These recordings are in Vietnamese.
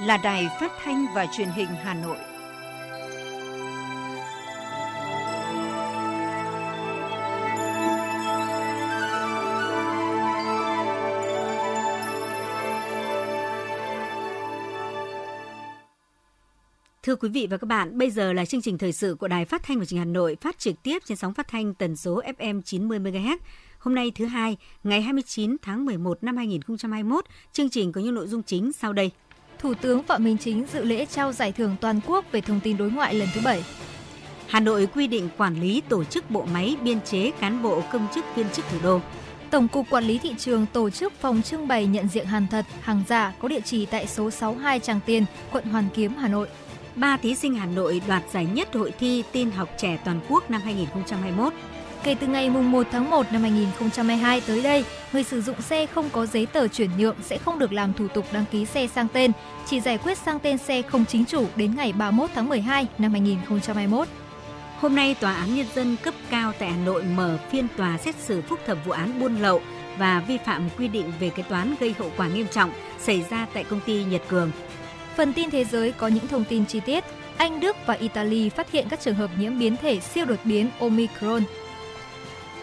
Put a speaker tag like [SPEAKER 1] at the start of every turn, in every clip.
[SPEAKER 1] là Đài Phát thanh và Truyền hình Hà Nội.
[SPEAKER 2] Thưa quý vị và các bạn, bây giờ là chương trình thời sự của Đài Phát thanh và Truyền hình Hà Nội phát trực tiếp trên sóng phát thanh tần số FM 90 MHz. Hôm nay thứ hai, ngày 29 tháng 11 năm 2021, chương trình có những nội dung chính sau đây.
[SPEAKER 3] Thủ tướng Phạm Minh Chính dự lễ trao giải thưởng toàn quốc về thông tin đối ngoại lần thứ 7.
[SPEAKER 2] Hà Nội quy định quản lý tổ chức bộ máy biên chế cán bộ công chức viên chức thủ đô.
[SPEAKER 3] Tổng cục Quản lý thị trường tổ chức phòng trưng bày nhận diện hàng thật, hàng giả có địa chỉ tại số 62 Tràng Tiền, quận Hoàn Kiếm, Hà Nội.
[SPEAKER 2] Ba thí sinh Hà Nội đoạt giải nhất hội thi tin học trẻ toàn quốc năm 2021.
[SPEAKER 3] Kể từ ngày 1 tháng 1 năm 2022 tới đây, người sử dụng xe không có giấy tờ chuyển nhượng sẽ không được làm thủ tục đăng ký xe sang tên, chỉ giải quyết sang tên xe không chính chủ đến ngày 31 tháng 12 năm 2021.
[SPEAKER 2] Hôm nay, Tòa án Nhân dân cấp cao tại Hà Nội mở phiên tòa xét xử phúc thẩm vụ án buôn lậu và vi phạm quy định về kế toán gây hậu quả nghiêm trọng xảy ra tại công ty Nhật Cường.
[SPEAKER 3] Phần tin thế giới có những thông tin chi tiết. Anh, Đức và Italy phát hiện các trường hợp nhiễm biến thể siêu đột biến Omicron.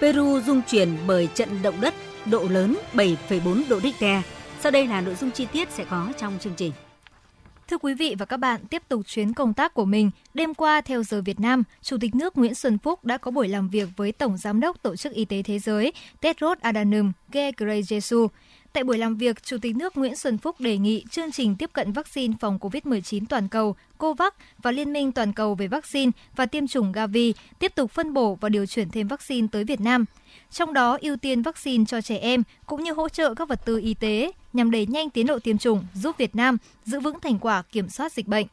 [SPEAKER 2] Peru rung chuyển bởi trận động đất độ lớn 7,4 độ Richter. Sau đây là nội dung chi tiết sẽ có trong chương trình.
[SPEAKER 3] Thưa quý vị và các bạn, tiếp tục chuyến công tác của mình, đêm qua theo giờ Việt Nam, Chủ tịch nước Nguyễn Xuân Phúc đã có buổi làm việc với Tổng Giám đốc Tổ chức Y tế Thế giới Tedros Adhanom Ghebreyesus. Tại buổi làm việc, Chủ tịch nước Nguyễn Xuân Phúc đề nghị chương trình tiếp cận vaccine phòng COVID-19 toàn cầu COVAX và Liên minh toàn cầu về vaccine và tiêm chủng Gavi tiếp tục phân bổ và điều chuyển thêm vaccine tới Việt Nam. Trong đó ưu tiên vaccine cho trẻ em cũng như hỗ trợ các vật tư y tế nhằm đẩy nhanh tiến độ tiêm chủng giúp Việt Nam giữ vững thành quả kiểm soát dịch bệnh.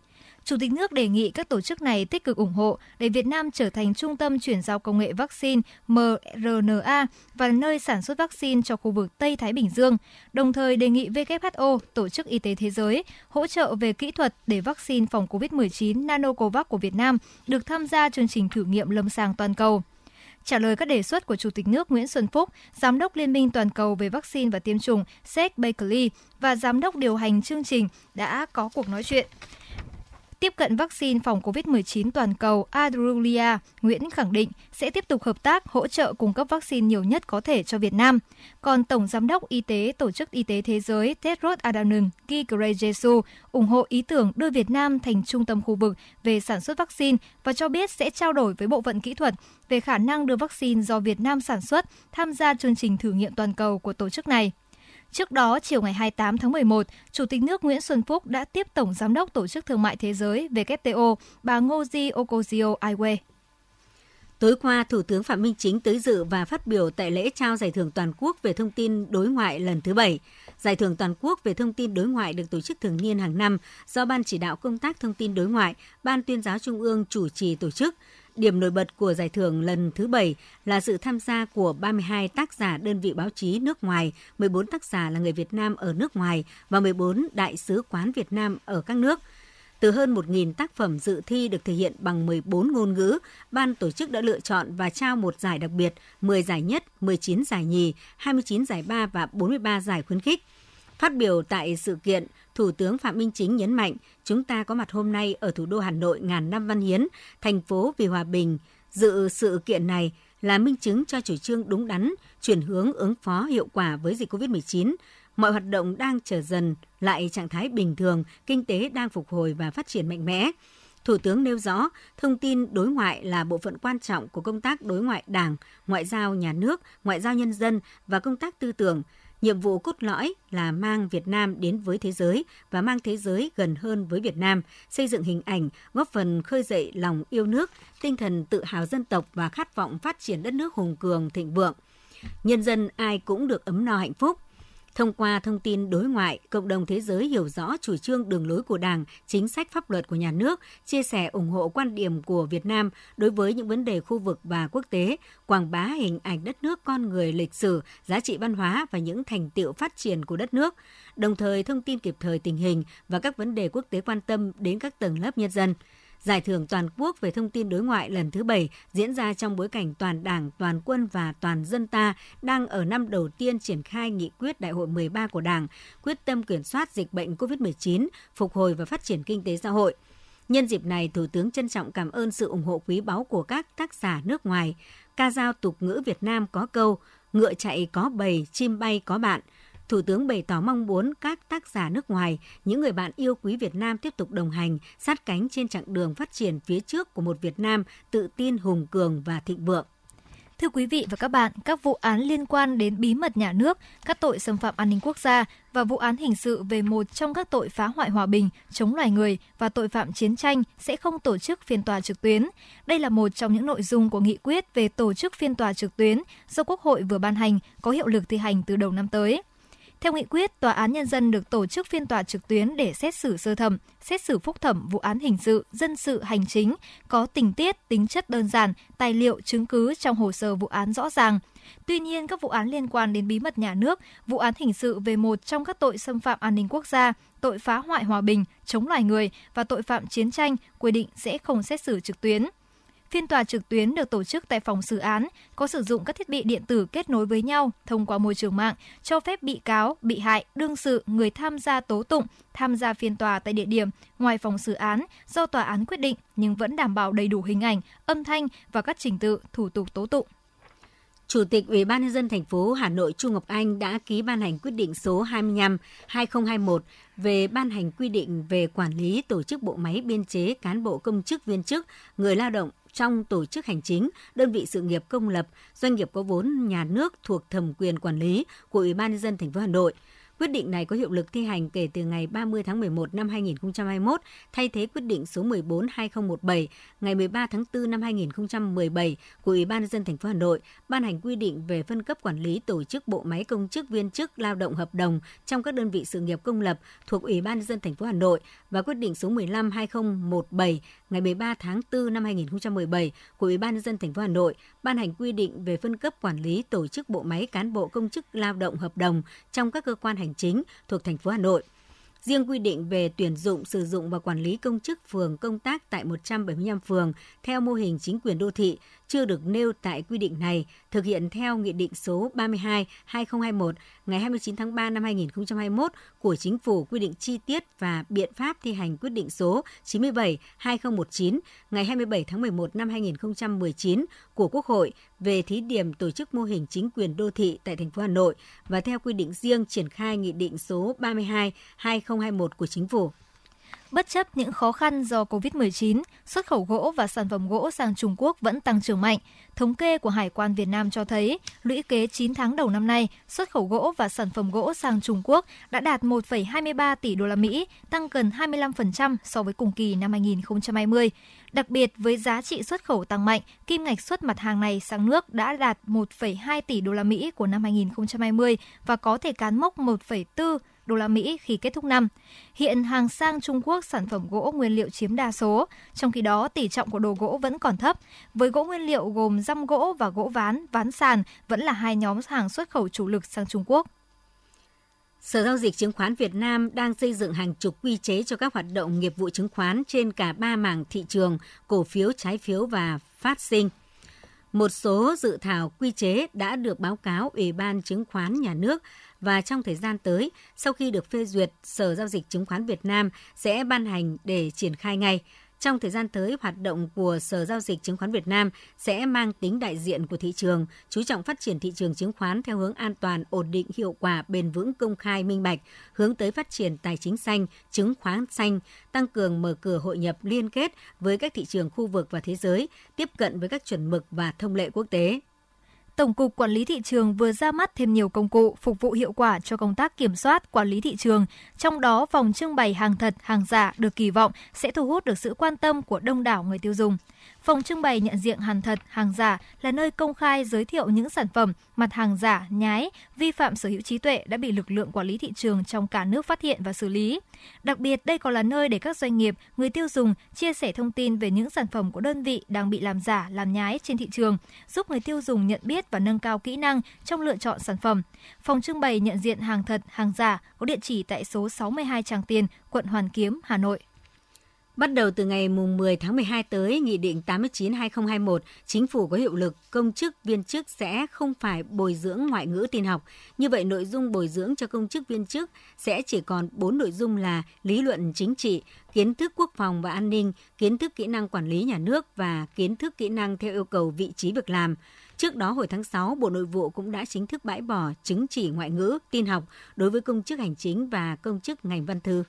[SPEAKER 3] Chủ tịch nước đề nghị các tổ chức này tích cực ủng hộ để Việt Nam trở thành trung tâm chuyển giao công nghệ vaccine mRNA và nơi sản xuất vaccine cho khu vực Tây Thái Bình Dương, đồng thời đề nghị WHO, Tổ chức Y tế Thế giới, hỗ trợ về kỹ thuật để vaccine phòng COVID-19 Nanocovax của Việt Nam được tham gia chương trình thử nghiệm lâm sàng toàn cầu. Trả lời các đề xuất của Chủ tịch nước Nguyễn Xuân Phúc, Giám đốc Liên minh Toàn cầu về vaccine và tiêm chủng Seth Bakley và Giám đốc điều hành chương trình đã có cuộc nói chuyện tiếp cận vaccine phòng COVID-19 toàn cầu Adrulia, Nguyễn khẳng định sẽ tiếp tục hợp tác hỗ trợ cung cấp vaccine nhiều nhất có thể cho Việt Nam. Còn Tổng Giám đốc Y tế Tổ chức Y tế Thế giới Tedros Adhanom Ghebreyesus ủng hộ ý tưởng đưa Việt Nam thành trung tâm khu vực về sản xuất vaccine và cho biết sẽ trao đổi với bộ phận kỹ thuật về khả năng đưa vaccine do Việt Nam sản xuất tham gia chương trình thử nghiệm toàn cầu của tổ chức này. Trước đó, chiều ngày 28 tháng 11, Chủ tịch nước Nguyễn Xuân Phúc đã tiếp Tổng Giám đốc Tổ chức Thương mại Thế giới WTO, bà Ngozi Okozio-Iwe.
[SPEAKER 2] Tối qua, Thủ tướng Phạm Minh Chính tới dự và phát biểu tại lễ trao giải thưởng toàn quốc về thông tin đối ngoại lần thứ bảy. Giải thưởng toàn quốc về thông tin đối ngoại được tổ chức thường niên hàng năm do Ban chỉ đạo công tác thông tin đối ngoại, Ban tuyên giáo Trung ương chủ trì tổ chức. Điểm nổi bật của giải thưởng lần thứ 7 là sự tham gia của 32 tác giả đơn vị báo chí nước ngoài, 14 tác giả là người Việt Nam ở nước ngoài và 14 đại sứ quán Việt Nam ở các nước. Từ hơn 1.000 tác phẩm dự thi được thể hiện bằng 14 ngôn ngữ, ban tổ chức đã lựa chọn và trao một giải đặc biệt, 10 giải nhất, 19 giải nhì, 29 giải ba và 43 giải khuyến khích. Phát biểu tại sự kiện, Thủ tướng Phạm Minh Chính nhấn mạnh, chúng ta có mặt hôm nay ở thủ đô Hà Nội ngàn năm văn hiến, thành phố vì hòa bình. Dự sự kiện này là minh chứng cho chủ trương đúng đắn, chuyển hướng ứng phó hiệu quả với dịch COVID-19. Mọi hoạt động đang trở dần lại trạng thái bình thường, kinh tế đang phục hồi và phát triển mạnh mẽ. Thủ tướng nêu rõ, thông tin đối ngoại là bộ phận quan trọng của công tác đối ngoại Đảng, ngoại giao nhà nước, ngoại giao nhân dân và công tác tư tưởng. Nhiệm vụ cốt lõi là mang Việt Nam đến với thế giới và mang thế giới gần hơn với Việt Nam, xây dựng hình ảnh, góp phần khơi dậy lòng yêu nước, tinh thần tự hào dân tộc và khát vọng phát triển đất nước hùng cường, thịnh vượng. Nhân dân ai cũng được ấm no hạnh phúc, Thông qua thông tin đối ngoại, cộng đồng thế giới hiểu rõ chủ trương đường lối của Đảng, chính sách pháp luật của nhà nước, chia sẻ ủng hộ quan điểm của Việt Nam đối với những vấn đề khu vực và quốc tế, quảng bá hình ảnh đất nước con người lịch sử, giá trị văn hóa và những thành tiệu phát triển của đất nước, đồng thời thông tin kịp thời tình hình và các vấn đề quốc tế quan tâm đến các tầng lớp nhân dân. Giải thưởng toàn quốc về thông tin đối ngoại lần thứ 7 diễn ra trong bối cảnh toàn Đảng, toàn quân và toàn dân ta đang ở năm đầu tiên triển khai nghị quyết Đại hội 13 của Đảng, quyết tâm kiểm soát dịch bệnh COVID-19, phục hồi và phát triển kinh tế xã hội. Nhân dịp này, Thủ tướng trân trọng cảm ơn sự ủng hộ quý báu của các tác giả nước ngoài. Ca dao tục ngữ Việt Nam có câu, ngựa chạy có bầy, chim bay có bạn – Thủ tướng bày tỏ mong muốn các tác giả nước ngoài, những người bạn yêu quý Việt Nam tiếp tục đồng hành, sát cánh trên chặng đường phát triển phía trước của một Việt Nam tự tin, hùng cường và thịnh vượng.
[SPEAKER 3] Thưa quý vị và các bạn, các vụ án liên quan đến bí mật nhà nước, các tội xâm phạm an ninh quốc gia và vụ án hình sự về một trong các tội phá hoại hòa bình, chống loài người và tội phạm chiến tranh sẽ không tổ chức phiên tòa trực tuyến. Đây là một trong những nội dung của nghị quyết về tổ chức phiên tòa trực tuyến do Quốc hội vừa ban hành, có hiệu lực thi hành từ đầu năm tới. Theo nghị quyết, Tòa án Nhân dân được tổ chức phiên tòa trực tuyến để xét xử sơ thẩm, xét xử phúc thẩm vụ án hình sự, dân sự, hành chính, có tình tiết, tính chất đơn giản, tài liệu, chứng cứ trong hồ sơ vụ án rõ ràng. Tuy nhiên, các vụ án liên quan đến bí mật nhà nước, vụ án hình sự về một trong các tội xâm phạm an ninh quốc gia, tội phá hoại hòa bình, chống loài người và tội phạm chiến tranh quy định sẽ không xét xử trực tuyến. Phiên tòa trực tuyến được tổ chức tại phòng xử án, có sử dụng các thiết bị điện tử kết nối với nhau thông qua môi trường mạng, cho phép bị cáo, bị hại, đương sự, người tham gia tố tụng tham gia phiên tòa tại địa điểm ngoài phòng xử án do tòa án quyết định nhưng vẫn đảm bảo đầy đủ hình ảnh, âm thanh và các trình tự thủ tục tố tụng.
[SPEAKER 2] Chủ tịch Ủy ban nhân dân thành phố Hà Nội Chu Ngọc Anh đã ký ban hành quyết định số 25/2021 về ban hành quy định về quản lý tổ chức bộ máy biên chế cán bộ công chức viên chức, người lao động trong tổ chức hành chính, đơn vị sự nghiệp công lập, doanh nghiệp có vốn nhà nước thuộc thẩm quyền quản lý của Ủy ban nhân dân thành phố Hà Nội. Quyết định này có hiệu lực thi hành kể từ ngày 30 tháng 11 năm 2021, thay thế quyết định số 14/2017 ngày 13 tháng 4 năm 2017 của Ủy ban nhân dân thành phố Hà Nội ban hành quy định về phân cấp quản lý tổ chức bộ máy công chức viên chức lao động hợp đồng trong các đơn vị sự nghiệp công lập thuộc Ủy ban nhân dân thành phố Hà Nội và quyết định số 15/2017 ngày 13 tháng 4 năm 2017 của Ủy ban nhân dân thành phố Hà Nội ban hành quy định về phân cấp quản lý tổ chức bộ máy cán bộ công chức lao động hợp đồng trong các cơ quan hành chính thuộc thành phố Hà Nội. Riêng quy định về tuyển dụng, sử dụng và quản lý công chức phường công tác tại 175 phường theo mô hình chính quyền đô thị chưa được nêu tại quy định này, thực hiện theo Nghị định số 32-2021 ngày 29 tháng 3 năm 2021 của Chính phủ quy định chi tiết và biện pháp thi hành quyết định số 97-2019 ngày 27 tháng 11 năm 2019 của Quốc hội về thí điểm tổ chức mô hình chính quyền đô thị tại thành phố Hà Nội và theo quy định riêng triển khai Nghị định số 32-2021 của Chính phủ.
[SPEAKER 3] Bất chấp những khó khăn do COVID-19, xuất khẩu gỗ và sản phẩm gỗ sang Trung Quốc vẫn tăng trưởng mạnh. Thống kê của Hải quan Việt Nam cho thấy, lũy kế 9 tháng đầu năm nay, xuất khẩu gỗ và sản phẩm gỗ sang Trung Quốc đã đạt 1,23 tỷ đô la Mỹ, tăng gần 25% so với cùng kỳ năm 2020. Đặc biệt với giá trị xuất khẩu tăng mạnh, kim ngạch xuất mặt hàng này sang nước đã đạt 1,2 tỷ đô la Mỹ của năm 2020 và có thể cán mốc 1,4 đô la Mỹ khi kết thúc năm. Hiện hàng sang Trung Quốc sản phẩm gỗ nguyên liệu chiếm đa số, trong khi đó tỷ trọng của đồ gỗ vẫn còn thấp. Với gỗ nguyên liệu gồm răm gỗ và gỗ ván, ván sàn vẫn là hai nhóm hàng xuất khẩu chủ lực sang Trung Quốc.
[SPEAKER 2] Sở Giao dịch Chứng khoán Việt Nam đang xây dựng hàng chục quy chế cho các hoạt động nghiệp vụ chứng khoán trên cả ba mảng thị trường, cổ phiếu, trái phiếu và phát sinh. Một số dự thảo quy chế đã được báo cáo Ủy ban Chứng khoán Nhà nước và trong thời gian tới, sau khi được phê duyệt, Sở Giao dịch Chứng khoán Việt Nam sẽ ban hành để triển khai ngay. Trong thời gian tới, hoạt động của Sở Giao dịch Chứng khoán Việt Nam sẽ mang tính đại diện của thị trường, chú trọng phát triển thị trường chứng khoán theo hướng an toàn, ổn định, hiệu quả, bền vững, công khai, minh bạch, hướng tới phát triển tài chính xanh, chứng khoán xanh, tăng cường mở cửa hội nhập liên kết với các thị trường khu vực và thế giới, tiếp cận với các chuẩn mực và thông lệ quốc tế.
[SPEAKER 3] Tổng cục Quản lý thị trường vừa ra mắt thêm nhiều công cụ phục vụ hiệu quả cho công tác kiểm soát quản lý thị trường, trong đó vòng trưng bày hàng thật, hàng giả được kỳ vọng sẽ thu hút được sự quan tâm của đông đảo người tiêu dùng. Phòng trưng bày nhận diện hàng thật, hàng giả là nơi công khai giới thiệu những sản phẩm, mặt hàng giả, nhái, vi phạm sở hữu trí tuệ đã bị lực lượng quản lý thị trường trong cả nước phát hiện và xử lý. Đặc biệt, đây còn là nơi để các doanh nghiệp, người tiêu dùng chia sẻ thông tin về những sản phẩm của đơn vị đang bị làm giả, làm nhái trên thị trường, giúp người tiêu dùng nhận biết và nâng cao kỹ năng trong lựa chọn sản phẩm. Phòng trưng bày nhận diện hàng thật, hàng giả có địa chỉ tại số 62 Tràng Tiền, quận Hoàn Kiếm, Hà Nội.
[SPEAKER 2] Bắt đầu từ ngày 10 tháng 12 tới, Nghị định 89-2021, Chính phủ có hiệu lực, công chức, viên chức sẽ không phải bồi dưỡng ngoại ngữ tin học. Như vậy, nội dung bồi dưỡng cho công chức viên chức sẽ chỉ còn 4 nội dung là lý luận chính trị, kiến thức quốc phòng và an ninh, kiến thức kỹ năng quản lý nhà nước và kiến thức kỹ năng theo yêu cầu vị trí việc làm. Trước đó hồi tháng 6, Bộ Nội vụ cũng đã chính thức bãi bỏ chứng chỉ ngoại ngữ, tin học đối với công chức hành chính và công chức ngành văn thư.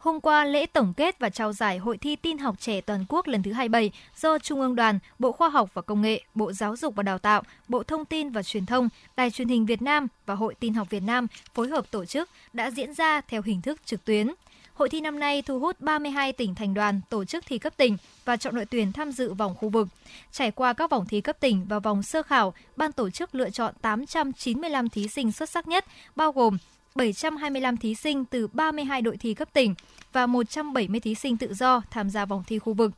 [SPEAKER 3] Hôm qua, lễ tổng kết và trao giải Hội thi tin học trẻ toàn quốc lần thứ 27 do Trung ương Đoàn, Bộ Khoa học và Công nghệ, Bộ Giáo dục và Đào tạo, Bộ Thông tin và Truyền thông, Đài truyền hình Việt Nam và Hội tin học Việt Nam phối hợp tổ chức đã diễn ra theo hình thức trực tuyến. Hội thi năm nay thu hút 32 tỉnh thành đoàn tổ chức thi cấp tỉnh và chọn đội tuyển tham dự vòng khu vực. Trải qua các vòng thi cấp tỉnh và vòng sơ khảo, ban tổ chức lựa chọn 895 thí sinh xuất sắc nhất, bao gồm 725 thí sinh từ 32 đội thi cấp tỉnh và 170 thí sinh tự do tham gia vòng thi khu vực.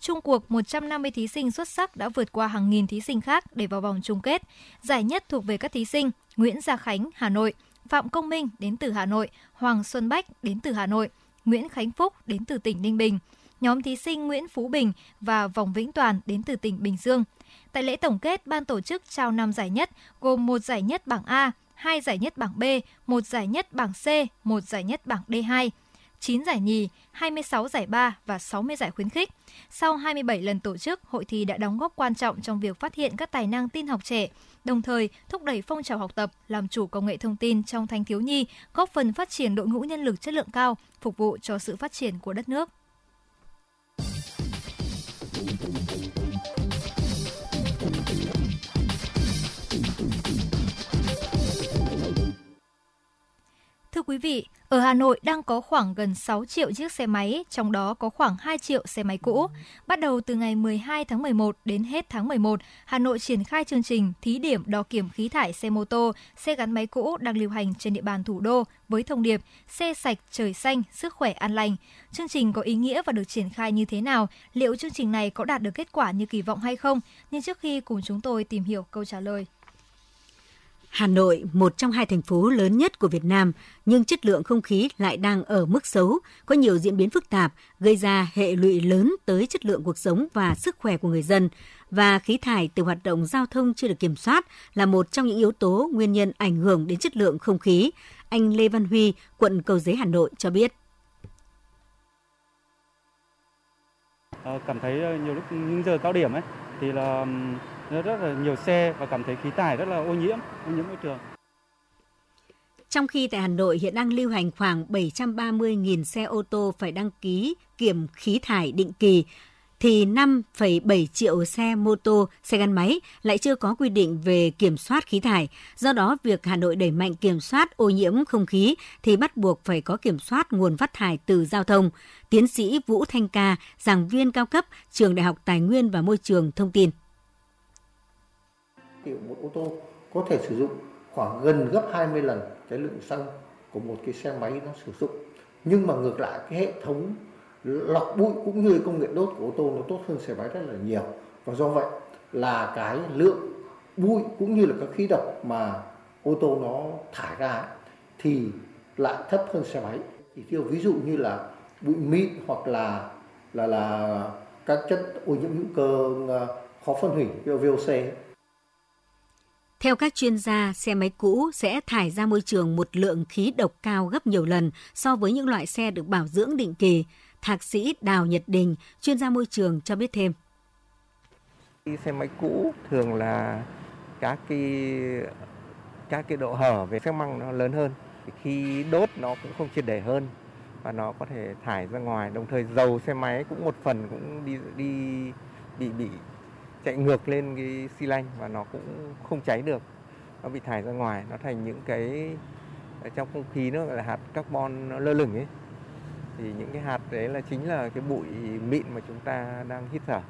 [SPEAKER 3] Trung cuộc 150 thí sinh xuất sắc đã vượt qua hàng nghìn thí sinh khác để vào vòng chung kết. Giải nhất thuộc về các thí sinh Nguyễn Gia Khánh, Hà Nội, Phạm Công Minh đến từ Hà Nội, Hoàng Xuân Bách đến từ Hà Nội, Nguyễn Khánh Phúc đến từ tỉnh Ninh Bình, nhóm thí sinh Nguyễn Phú Bình và Vòng Vĩnh Toàn đến từ tỉnh Bình Dương. Tại lễ tổng kết, ban tổ chức trao 5 giải nhất, gồm một giải nhất bảng A, hai giải nhất bảng B, một giải nhất bảng C, một giải nhất bảng D2, 9 giải nhì, 26 giải ba và 60 giải khuyến khích. Sau 27 lần tổ chức, hội thi đã đóng góp quan trọng trong việc phát hiện các tài năng tin học trẻ, đồng thời thúc đẩy phong trào học tập, làm chủ công nghệ thông tin trong thanh thiếu nhi, góp phần phát triển đội ngũ nhân lực chất lượng cao, phục vụ cho sự phát triển của đất nước. Quý vị, ở Hà Nội đang có khoảng gần 6 triệu chiếc xe máy, trong đó có khoảng 2 triệu xe máy cũ. Bắt đầu từ ngày 12 tháng 11 đến hết tháng 11, Hà Nội triển khai chương trình thí điểm đo kiểm khí thải xe mô tô, xe gắn máy cũ đang lưu hành trên địa bàn thủ đô với thông điệp xe sạch, trời xanh, sức khỏe an lành. Chương trình có ý nghĩa và được triển khai như thế nào? Liệu chương trình này có đạt được kết quả như kỳ vọng hay không? Nhưng trước khi cùng chúng tôi tìm hiểu câu trả lời.
[SPEAKER 2] Hà Nội, một trong hai thành phố lớn nhất của Việt Nam, nhưng chất lượng không khí lại đang ở mức xấu, có nhiều diễn biến phức tạp, gây ra hệ lụy lớn tới chất lượng cuộc sống và sức khỏe của người dân. Và khí thải từ hoạt động giao thông chưa được kiểm soát là một trong những yếu tố nguyên nhân ảnh hưởng đến chất lượng không khí. Anh Lê Văn Huy, quận Cầu Giấy, Hà Nội cho biết.
[SPEAKER 4] Ờ, cảm thấy ờ, nhiều lúc những giờ cao điểm ấy thì là rất là nhiều xe và cảm thấy khí thải rất là ô nhiễm, ô nhiễm môi trường.
[SPEAKER 2] Trong khi tại Hà Nội hiện đang lưu hành khoảng 730.000 xe ô tô phải đăng ký kiểm khí thải định kỳ, thì 5,7 triệu xe mô tô, xe gắn máy lại chưa có quy định về kiểm soát khí thải. Do đó, việc Hà Nội đẩy mạnh kiểm soát ô nhiễm không khí thì bắt buộc phải có kiểm soát nguồn phát thải từ giao thông. Tiến sĩ Vũ Thanh Ca, giảng viên cao cấp, Trường Đại học Tài nguyên và Môi trường thông tin
[SPEAKER 5] thì một ô tô có thể sử dụng khoảng gần gấp 20 lần cái lượng xăng của một cái xe máy nó sử dụng. Nhưng mà ngược lại, cái hệ thống lọc bụi cũng như công nghệ đốt của ô tô nó tốt hơn xe máy rất là nhiều. Và do vậy là cái lượng bụi cũng như là các khí độc mà ô tô nó thải ra thì lại thấp hơn xe máy. Chỉ tiêu ví dụ như là bụi mịn hoặc là là là các chất ô nhiễm hữu cơ ờ, khó phân hủy VOC
[SPEAKER 2] theo các chuyên gia, xe máy cũ sẽ thải ra môi trường một lượng khí độc cao gấp nhiều lần so với những loại xe được bảo dưỡng định kỳ. Thạc sĩ Đào Nhật Đình, chuyên gia môi trường cho biết thêm.
[SPEAKER 6] Xe máy cũ thường là các cái các cái độ hở về phép măng nó lớn hơn. Khi đốt nó cũng không triệt để hơn và nó có thể thải ra ngoài. Đồng thời dầu xe máy cũng một phần cũng đi đi bị bị chạy ngược lên cái xi lanh và nó cũng không cháy được nó bị thải ra ngoài nó thành những cái ờ, trong không khí nó gọi là hạt carbon nó lơ lửng ấy thì những cái hạt đấy là chính là cái bụi mịn mà chúng ta đang hít thở.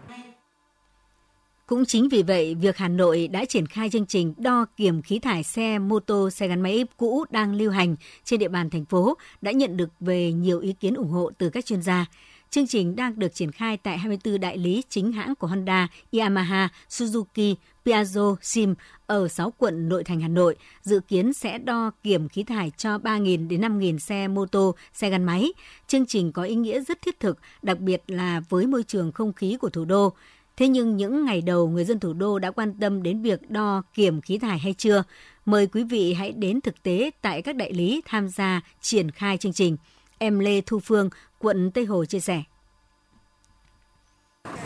[SPEAKER 2] Cũng chính vì vậy, việc Hà Nội đã triển khai chương trình đo kiểm khí thải xe mô tô, xe gắn máy cũ đang lưu hành trên địa bàn thành phố đã nhận được về nhiều ý kiến ủng hộ từ các chuyên gia. Chương trình đang được triển khai tại 24 đại lý chính hãng của Honda, Yamaha, Suzuki, Piaggio, Sim ở 6 quận nội thành Hà Nội, dự kiến sẽ đo kiểm khí thải cho 3.000 đến 5.000 xe mô tô, xe gắn máy. Chương trình có ý nghĩa rất thiết thực, đặc biệt là với môi trường không khí của thủ đô. Thế nhưng những ngày đầu người dân thủ đô đã quan tâm đến việc đo kiểm khí thải hay chưa? Mời quý vị hãy đến thực tế tại các đại lý tham gia triển khai chương trình. Em Lê Thu Phương, quận Tây Hồ chia sẻ.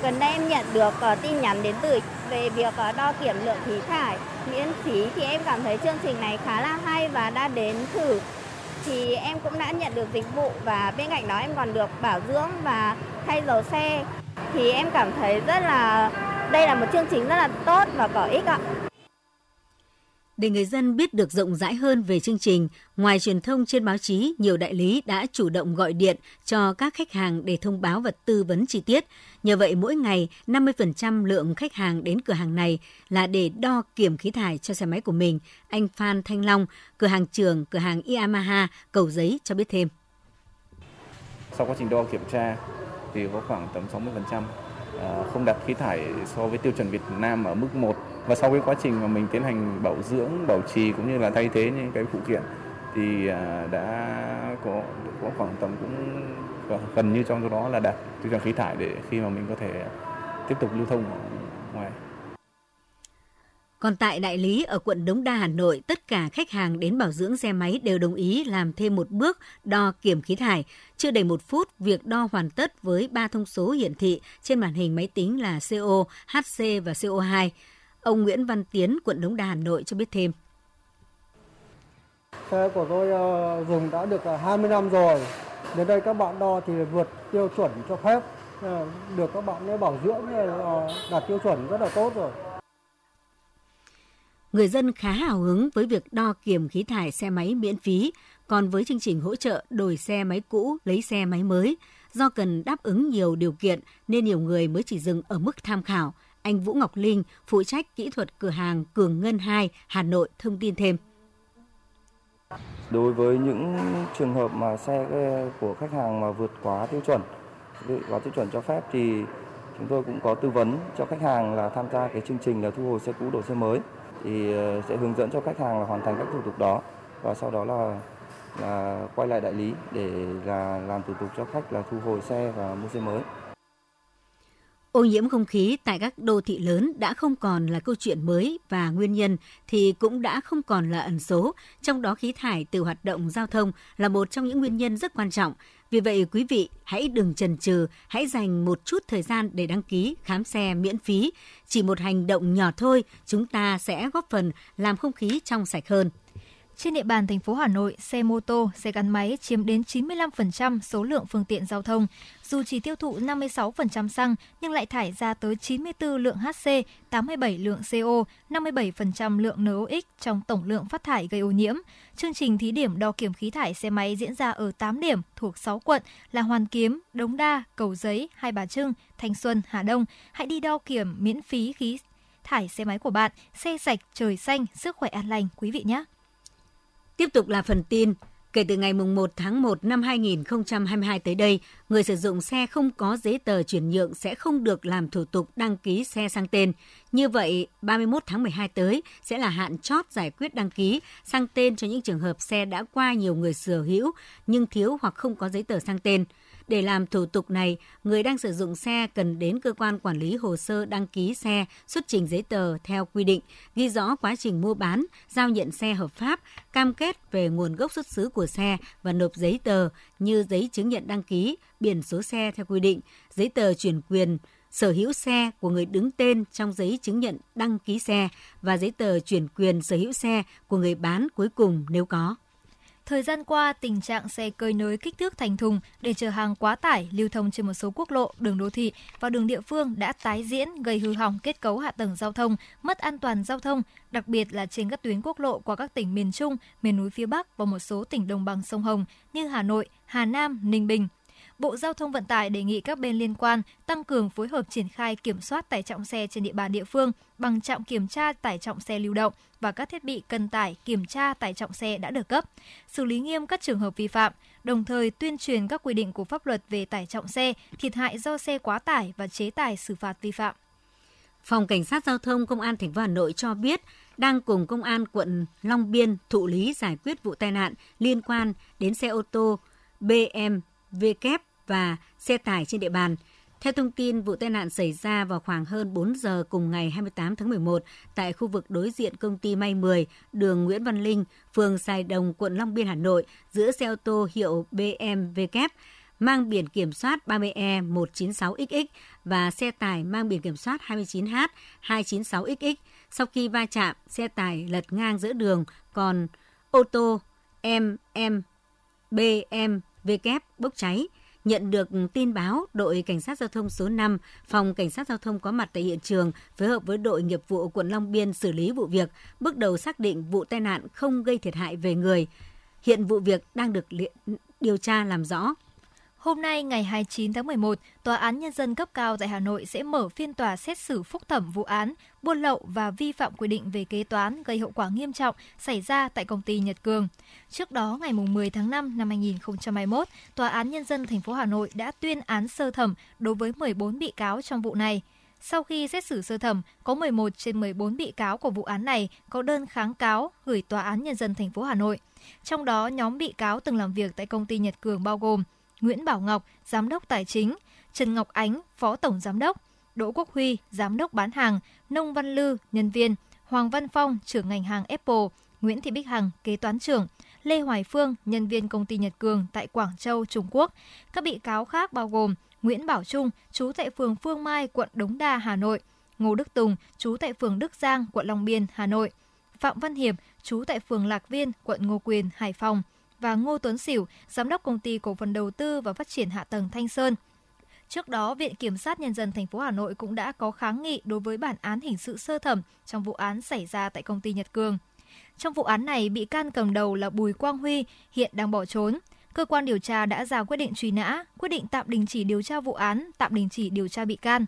[SPEAKER 7] Gần đây em nhận được ờ, tin nhắn đến từ về việc ờ, đo kiểm lượng khí thải miễn phí thì em cảm thấy chương trình này khá là hay và đã đến thử thì em cũng đã nhận được dịch vụ và bên cạnh đó em còn được bảo dưỡng và thay dầu xe thì em cảm thấy rất là đây là một chương trình rất là tốt và có ích ạ.
[SPEAKER 2] Để người dân biết được rộng rãi hơn về chương trình, ngoài truyền thông trên báo chí, nhiều đại lý đã chủ động gọi điện cho các khách hàng để thông báo và tư vấn chi tiết. Nhờ vậy, mỗi ngày 50% lượng khách hàng đến cửa hàng này là để đo kiểm khí thải cho xe máy của mình. Anh Phan Thanh Long, cửa hàng trường, cửa hàng Yamaha, Cầu Giấy cho biết thêm.
[SPEAKER 8] Sau quá trình đo kiểm tra thì có khoảng tầm 60% à, không đạt khí thải so với tiêu chuẩn Việt Nam ở mức 1 và sau cái quá trình mà mình tiến hành bảo dưỡng, bảo trì cũng như là thay thế những cái phụ kiện thì à, đã có có khoảng tầm cũng gần như trong số đó là đạt tiêu chuẩn khí thải để khi mà mình có thể tiếp tục lưu thông ở ngoài.
[SPEAKER 2] Còn tại đại lý ở quận Đống Đa, Hà Nội, tất cả khách hàng đến bảo dưỡng xe máy đều đồng ý làm thêm một bước đo kiểm khí thải. Chưa đầy một phút, việc đo hoàn tất với ba thông số hiển thị trên màn hình máy tính là CO, HC và CO2. Ông Nguyễn Văn Tiến, quận Đống Đa, Hà Nội cho biết thêm.
[SPEAKER 9] Xe của tôi ờ, dùng đã được 20 năm rồi. Đến đây các bạn đo thì vượt tiêu chuẩn cho phép. Ờ, được các bạn bảo dưỡng ờ, đạt tiêu chuẩn rất là tốt rồi
[SPEAKER 2] người dân khá hào hứng với việc đo kiểm khí thải xe máy miễn phí, còn với chương trình hỗ trợ đổi xe máy cũ lấy xe máy mới, do cần đáp ứng nhiều điều kiện nên nhiều người mới chỉ dừng ở mức tham khảo. Anh Vũ Ngọc Linh, phụ trách kỹ thuật cửa hàng Cường Ngân 2, Hà Nội thông tin thêm.
[SPEAKER 10] Đối với những trường hợp mà xe của khách hàng mà vượt quá tiêu chuẩn, vượt quá tiêu chuẩn cho phép thì chúng tôi cũng có tư vấn cho khách hàng là tham gia cái chương trình là thu hồi xe cũ đổi xe mới thì ờ, sẽ hướng dẫn cho khách hàng là hoàn thành các thủ tục đó và sau đó là là quay lại đại lý để là làm thủ tục cho khách là thu hồi xe và mua xe mới.
[SPEAKER 2] Ô nhiễm không khí tại các đô thị lớn đã không còn là câu chuyện mới và nguyên nhân thì cũng đã không còn là ẩn số, trong đó khí thải từ hoạt động giao thông là một trong những nguyên nhân rất quan trọng. Vì vậy quý vị hãy đừng chần chừ, hãy dành một chút thời gian để đăng ký khám xe miễn phí. Chỉ một hành động nhỏ thôi, chúng ta sẽ góp phần làm không khí trong sạch hơn.
[SPEAKER 3] Trên địa bàn thành phố Hà Nội, xe mô tô, xe gắn máy chiếm đến 95% số lượng phương tiện giao thông. Dù chỉ tiêu thụ 56% xăng nhưng lại thải ra tới 94 lượng HC, 87 lượng CO, 57% lượng NOx trong tổng lượng phát thải gây ô nhiễm. Chương trình thí điểm đo kiểm khí thải xe máy diễn ra ở 8 điểm thuộc 6 quận là Hoàn Kiếm, Đống Đa, Cầu Giấy, Hai Bà Trưng, Thanh Xuân, Hà Đông. Hãy đi đo kiểm miễn phí khí thải xe máy của bạn, xe sạch, trời xanh, sức khỏe an lành quý vị nhé.
[SPEAKER 2] Tiếp tục là phần tin. Kể từ ngày 1 tháng 1 năm 2022 tới đây, người sử dụng xe không có giấy tờ chuyển nhượng sẽ không được làm thủ tục đăng ký xe sang tên. Như vậy, 31 tháng 12 tới sẽ là hạn chót giải quyết đăng ký sang tên cho những trường hợp xe đã qua nhiều người sở hữu nhưng thiếu hoặc không có giấy tờ sang tên. Để làm thủ tục này, người đang sử dụng xe cần đến cơ quan quản lý hồ sơ đăng ký xe, xuất trình giấy tờ theo quy định, ghi rõ quá trình mua bán, giao nhận xe hợp pháp, cam kết về nguồn gốc xuất xứ của xe và nộp giấy tờ như giấy chứng nhận đăng ký, biển số xe theo quy định, giấy tờ chuyển quyền sở hữu xe của người đứng tên trong giấy chứng nhận đăng ký xe và giấy tờ chuyển quyền sở hữu xe của người bán cuối cùng nếu có.
[SPEAKER 3] Thời gian qua, tình trạng xe cơi nới kích thước thành thùng để chở hàng quá tải lưu thông trên một số quốc lộ, đường đô thị và đường địa phương đã tái diễn gây hư hỏng kết cấu hạ tầng giao thông, mất an toàn giao thông, đặc biệt là trên các tuyến quốc lộ qua các tỉnh miền Trung, miền núi phía Bắc và một số tỉnh đồng bằng sông Hồng như Hà Nội, Hà Nam, Ninh Bình. Bộ Giao thông Vận tải đề nghị các bên liên quan tăng cường phối hợp triển khai kiểm soát tải trọng xe trên địa bàn địa phương bằng trạm kiểm tra tải trọng xe lưu động và các thiết bị cân tải kiểm tra tải trọng xe đã được cấp, xử lý nghiêm các trường hợp vi phạm, đồng thời tuyên truyền các quy định của pháp luật về tải trọng xe, thiệt hại do xe quá tải và chế tài xử phạt vi phạm.
[SPEAKER 2] Phòng Cảnh sát Giao thông Công an thành phố Hà Nội cho biết đang cùng Công an quận Long Biên thụ lý giải quyết vụ tai nạn liên quan đến xe ô tô BMW và xe tải trên địa bàn. Theo thông tin, vụ tai nạn xảy ra vào khoảng hơn 4 giờ cùng ngày 28 tháng 11 tại khu vực đối diện công ty May 10, đường Nguyễn Văn Linh, phường Sài Đồng, quận Long Biên, Hà Nội, giữa xe ô tô hiệu BMW kép mang biển kiểm soát 30E196XX và xe tải mang biển kiểm soát 29H296XX. Sau khi va chạm, xe tải lật ngang giữa đường, còn ô tô MM BMW bốc cháy. Nhận được tin báo, đội cảnh sát giao thông số 5, phòng cảnh sát giao thông có mặt tại hiện trường, phối hợp với đội nghiệp vụ quận Long Biên xử lý vụ việc, bước đầu xác định vụ tai nạn không gây thiệt hại về người. Hiện vụ việc đang được điều tra làm rõ.
[SPEAKER 3] Hôm nay ngày 29 tháng 11, Tòa án Nhân dân cấp cao tại Hà Nội sẽ mở phiên tòa xét xử phúc thẩm vụ án buôn lậu và vi phạm quy định về kế toán gây hậu quả nghiêm trọng xảy ra tại công ty Nhật Cường. Trước đó, ngày 10 tháng 5 năm 2021, Tòa án Nhân dân thành phố Hà Nội đã tuyên án sơ thẩm đối với 14 bị cáo trong vụ này. Sau khi xét xử sơ thẩm, có 11 trên 14 bị cáo của vụ án này có đơn kháng cáo gửi Tòa án Nhân dân thành phố Hà Nội. Trong đó, nhóm bị cáo từng làm việc tại công ty Nhật Cường bao gồm Nguyễn Bảo Ngọc, Giám đốc Tài chính, Trần Ngọc Ánh, Phó Tổng Giám đốc, Đỗ Quốc Huy, Giám đốc bán hàng, Nông Văn Lư, nhân viên, Hoàng Văn Phong, trưởng ngành hàng Apple, Nguyễn Thị Bích Hằng, kế toán trưởng, Lê Hoài Phương, nhân viên công ty Nhật Cường tại Quảng Châu, Trung Quốc. Các bị cáo khác bao gồm Nguyễn Bảo Trung, trú tại phường Phương Mai, quận Đống Đa, Hà Nội, Ngô Đức Tùng, trú tại phường Đức Giang, quận Long Biên, Hà Nội, Phạm Văn Hiệp, trú tại phường Lạc Viên, quận Ngô Quyền, Hải Phòng, và Ngô Tuấn Sửu, giám đốc công ty cổ phần đầu tư và phát triển hạ tầng Thanh Sơn. Trước đó, Viện Kiểm sát Nhân dân thành phố Hà Nội cũng đã có kháng nghị đối với bản án hình sự sơ thẩm trong vụ án xảy ra tại công ty Nhật Cường. Trong vụ án này, bị can cầm đầu là Bùi Quang Huy, hiện đang bỏ trốn. Cơ quan điều tra đã ra quyết định truy nã, quyết định tạm đình chỉ điều tra vụ án, tạm đình chỉ điều tra bị can.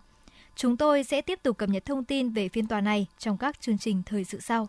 [SPEAKER 3] Chúng tôi sẽ tiếp tục cập nhật thông tin về phiên tòa này trong các chương trình thời sự sau.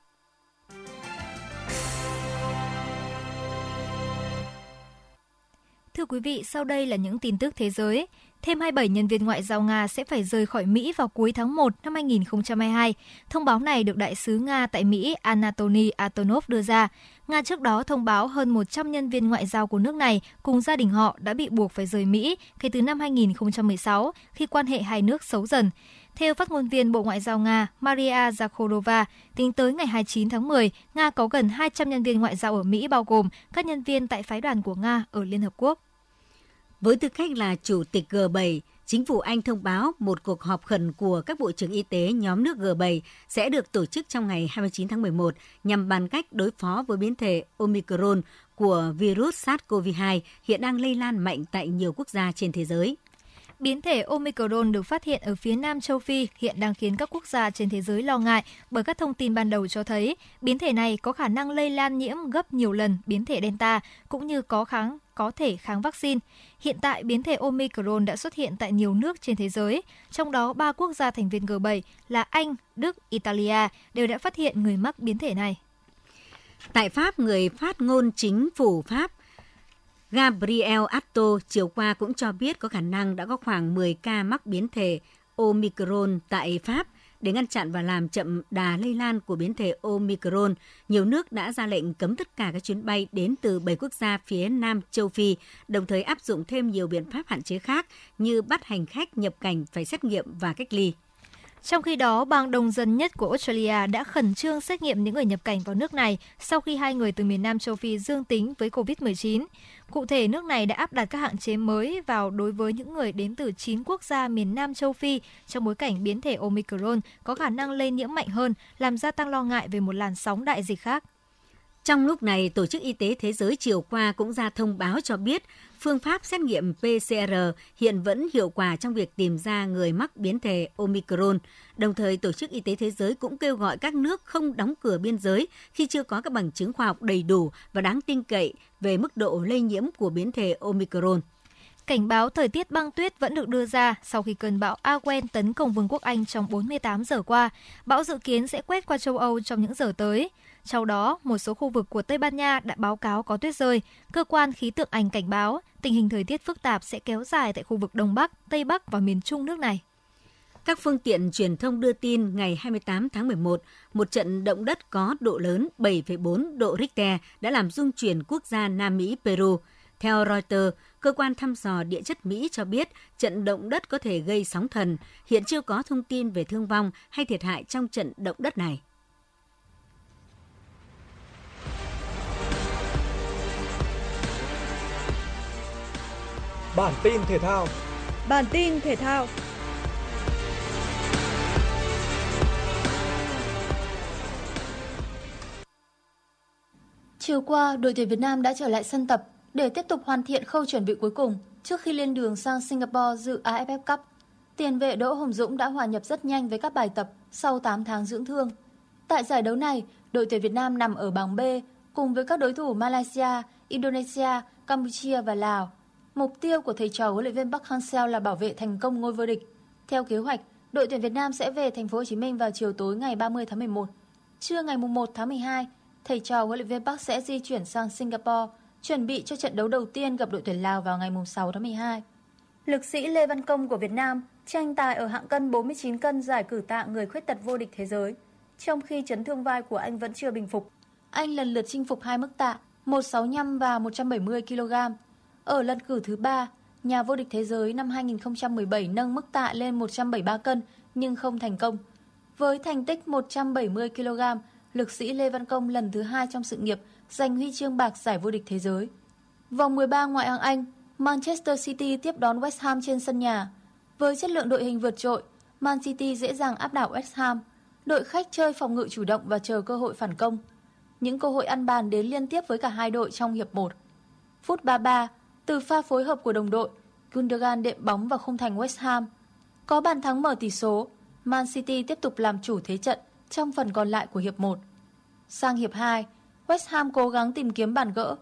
[SPEAKER 3] Thưa quý vị, sau đây là những tin tức thế giới. Thêm 27 nhân viên ngoại giao Nga sẽ phải rời khỏi Mỹ vào cuối tháng 1 năm 2022. Thông báo này được đại sứ Nga tại Mỹ Anatoly Atonov đưa ra. Nga trước đó thông báo hơn 100 nhân viên ngoại giao của nước này cùng gia đình họ đã bị buộc phải rời Mỹ kể từ năm 2016 khi quan hệ hai nước xấu dần. Theo phát ngôn viên Bộ Ngoại giao Nga Maria Zakharova, tính tới ngày 29 tháng 10, Nga có gần 200 nhân viên ngoại giao ở Mỹ bao gồm các nhân viên tại phái đoàn của Nga ở Liên Hợp Quốc.
[SPEAKER 2] Với tư cách là chủ tịch G7, chính phủ Anh thông báo một cuộc họp khẩn của các bộ trưởng y tế nhóm nước G7 sẽ được tổ chức trong ngày 29 tháng 11 nhằm bàn cách đối phó với biến thể Omicron của virus SARS-CoV-2 hiện đang lây lan mạnh tại nhiều quốc gia trên thế giới.
[SPEAKER 3] Biến thể Omicron được phát hiện ở phía Nam châu Phi hiện đang khiến các quốc gia trên thế giới lo ngại bởi các thông tin ban đầu cho thấy biến thể này có khả năng lây lan nhiễm gấp nhiều lần biến thể Delta cũng như có kháng có thể kháng vaccine. Hiện tại, biến thể Omicron đã xuất hiện tại nhiều nước trên thế giới, trong đó ba quốc gia thành viên G7 là Anh, Đức, Italia đều đã phát hiện người mắc biến thể này.
[SPEAKER 2] Tại Pháp, người phát ngôn chính phủ Pháp Gabriel Atto chiều qua cũng cho biết có khả năng đã có khoảng 10 ca mắc biến thể Omicron tại Pháp. Để ngăn chặn và làm chậm đà lây lan của biến thể Omicron, nhiều nước đã ra lệnh cấm tất cả các chuyến bay đến từ 7 quốc gia phía Nam châu Phi, đồng thời áp dụng thêm nhiều biện pháp hạn chế khác như bắt hành khách nhập cảnh phải xét nghiệm và cách ly.
[SPEAKER 3] Trong khi đó, bang đông dân nhất của Australia đã khẩn trương xét nghiệm những người nhập cảnh vào nước này sau khi hai người từ miền Nam châu Phi dương tính với COVID-19. Cụ thể, nước này đã áp đặt các hạn chế mới vào đối với những người đến từ 9 quốc gia miền Nam châu Phi trong bối cảnh biến thể Omicron có khả năng lây nhiễm mạnh hơn, làm gia tăng lo ngại về một làn sóng đại dịch khác.
[SPEAKER 2] Trong lúc này, Tổ chức Y tế Thế giới chiều qua cũng ra thông báo cho biết phương pháp xét nghiệm PCR hiện vẫn hiệu quả trong việc tìm ra người mắc biến thể Omicron. Đồng thời, Tổ chức Y tế Thế giới cũng kêu gọi các nước không đóng cửa biên giới khi chưa có các bằng chứng khoa học đầy đủ và đáng tin cậy về mức độ lây nhiễm của biến thể Omicron.
[SPEAKER 3] Cảnh báo thời tiết băng tuyết vẫn được đưa ra sau khi cơn bão Awen tấn công Vương quốc Anh trong 48 giờ qua. Bão dự kiến sẽ quét qua châu Âu trong những giờ tới. Trong đó, một số khu vực của Tây Ban Nha đã báo cáo có tuyết rơi. Cơ quan khí tượng Anh cảnh báo tình hình thời tiết phức tạp sẽ kéo dài tại khu vực Đông Bắc, Tây Bắc và miền Trung nước này.
[SPEAKER 2] Các phương tiện truyền thông đưa tin ngày 28 tháng 11, một trận động đất có độ lớn 7,4 độ Richter đã làm rung chuyển quốc gia Nam Mỹ Peru. Theo Reuters, cơ quan thăm dò địa chất Mỹ cho biết trận động đất có thể gây sóng thần. Hiện chưa có thông tin về thương vong hay thiệt hại trong trận động đất này.
[SPEAKER 11] Bản tin thể thao.
[SPEAKER 12] Bản tin thể thao.
[SPEAKER 13] Chiều qua, đội tuyển Việt Nam đã trở lại sân tập để tiếp tục hoàn thiện khâu chuẩn bị cuối cùng trước khi lên đường sang Singapore dự AFF Cup. Tiền vệ Đỗ Hồng Dũng đã hòa nhập rất nhanh với các bài tập sau 8 tháng dưỡng thương. Tại giải đấu này, đội tuyển Việt Nam nằm ở bảng B cùng với các đối thủ Malaysia, Indonesia, Campuchia và Lào. Mục tiêu của thầy trò huấn luyện viên Park Hang-seo là bảo vệ thành công ngôi vô địch. Theo kế hoạch, đội tuyển Việt Nam sẽ về thành phố Hồ Chí Minh vào chiều tối ngày 30 tháng 11. Trưa ngày 1 tháng 12, thầy trò huấn luyện viên Park sẽ di chuyển sang Singapore, chuẩn bị cho trận đấu đầu tiên gặp đội tuyển Lào vào ngày 6 tháng 12. Lực sĩ Lê Văn Công của Việt Nam tranh tài ở hạng cân 49 cân giải cử tạ người khuyết tật vô địch thế giới, trong khi chấn thương vai của anh vẫn chưa bình phục. Anh lần lượt chinh phục hai mức tạ 165 và 170 kg. Ở lần cử thứ ba, nhà vô địch thế giới năm 2017 nâng mức tạ lên 173 cân nhưng không thành công. Với thành tích 170 kg, lực sĩ Lê Văn Công lần thứ hai trong sự nghiệp giành huy chương bạc giải vô địch thế giới. Vòng 13 ngoại hạng Anh, Manchester City tiếp đón West Ham trên sân nhà. Với chất lượng đội hình vượt trội, Man City dễ dàng áp đảo West Ham. Đội khách chơi phòng ngự chủ động và chờ cơ hội phản công. Những cơ hội ăn bàn đến liên tiếp với cả hai đội trong hiệp 1. Phút 33, từ pha phối hợp của đồng đội, Gundogan đệm bóng vào khung thành West Ham. Có bàn thắng mở tỷ số, Man City tiếp tục làm chủ thế trận trong phần còn lại của hiệp 1. Sang hiệp 2, West Ham cố gắng tìm kiếm bàn gỡ.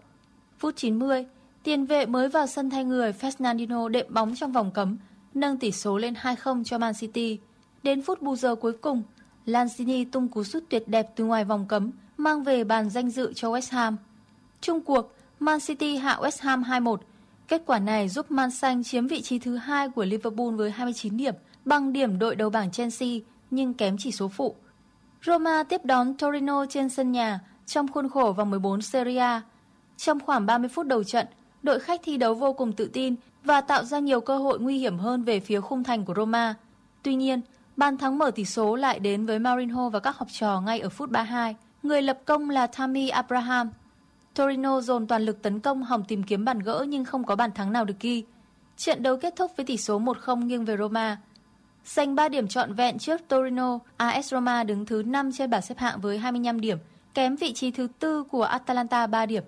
[SPEAKER 13] Phút 90, tiền vệ mới vào sân thay người Fernandinho đệm bóng trong vòng cấm, nâng tỷ số lên 2-0 cho Man City. Đến phút bù giờ cuối cùng, Lanzini tung cú sút tuyệt đẹp từ ngoài vòng cấm, mang về bàn danh dự cho West Ham. Trung cuộc, Man City hạ West Ham 2-1. Kết quả này giúp Man Xanh chiếm vị trí thứ hai của Liverpool với 29 điểm, bằng điểm đội đầu bảng Chelsea nhưng kém chỉ số phụ. Roma tiếp đón Torino trên sân nhà trong khuôn khổ vòng 14 Serie A. Trong khoảng 30 phút đầu trận, đội khách thi đấu vô cùng tự tin và tạo ra nhiều cơ hội nguy hiểm hơn về phía khung thành của Roma. Tuy nhiên, bàn thắng mở tỷ số lại đến với Mourinho và các học trò ngay ở phút 32. Người lập công là Tammy Abraham. Torino dồn toàn lực tấn công hòng tìm kiếm bàn gỡ nhưng không có bàn thắng nào được ghi. Trận đấu kết thúc với tỷ số 1-0 nghiêng về Roma. Giành 3 điểm trọn vẹn trước Torino, AS Roma đứng thứ 5 trên bảng xếp hạng với 25 điểm, kém vị trí thứ tư của Atalanta 3 điểm.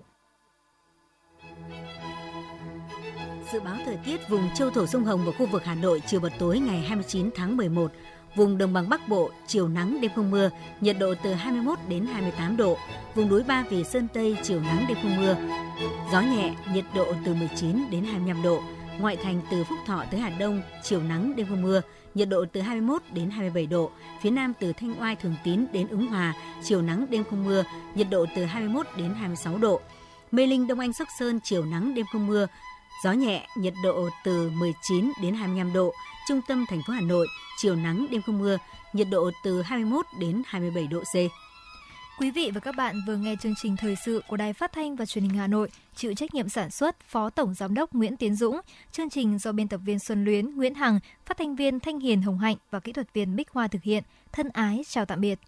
[SPEAKER 2] Dự báo thời tiết vùng châu thổ sông Hồng và khu vực Hà Nội chiều và tối ngày 29 tháng 11. Vùng đồng bằng Bắc Bộ, chiều nắng đêm không mưa, nhiệt độ từ 21 đến 28 độ. Vùng núi Ba Vì Sơn Tây, chiều nắng đêm không mưa. Gió nhẹ, nhiệt độ từ 19 đến 25 độ. Ngoại thành từ Phúc Thọ tới Hà Đông, chiều nắng đêm không mưa, nhiệt độ từ 21 đến 27 độ. Phía Nam từ Thanh Oai Thường Tín đến Ứng Hòa, chiều nắng đêm không mưa, nhiệt độ từ 21 đến 26 độ. Mê Linh Đông Anh Sóc Sơn chiều nắng đêm không mưa, gió nhẹ, nhiệt độ từ 19 đến 25 độ. Trung tâm thành phố Hà Nội chiều nắng đêm không mưa, nhiệt độ từ 21 đến 27 độ C.
[SPEAKER 3] Quý vị và các bạn vừa nghe chương trình thời sự của Đài Phát thanh và Truyền hình Hà Nội, chịu trách nhiệm sản xuất Phó Tổng giám đốc Nguyễn Tiến Dũng, chương trình do biên tập viên Xuân Luyến, Nguyễn Hằng, phát thanh viên Thanh Hiền Hồng Hạnh và kỹ thuật viên Bích Hoa thực hiện. Thân ái chào tạm biệt.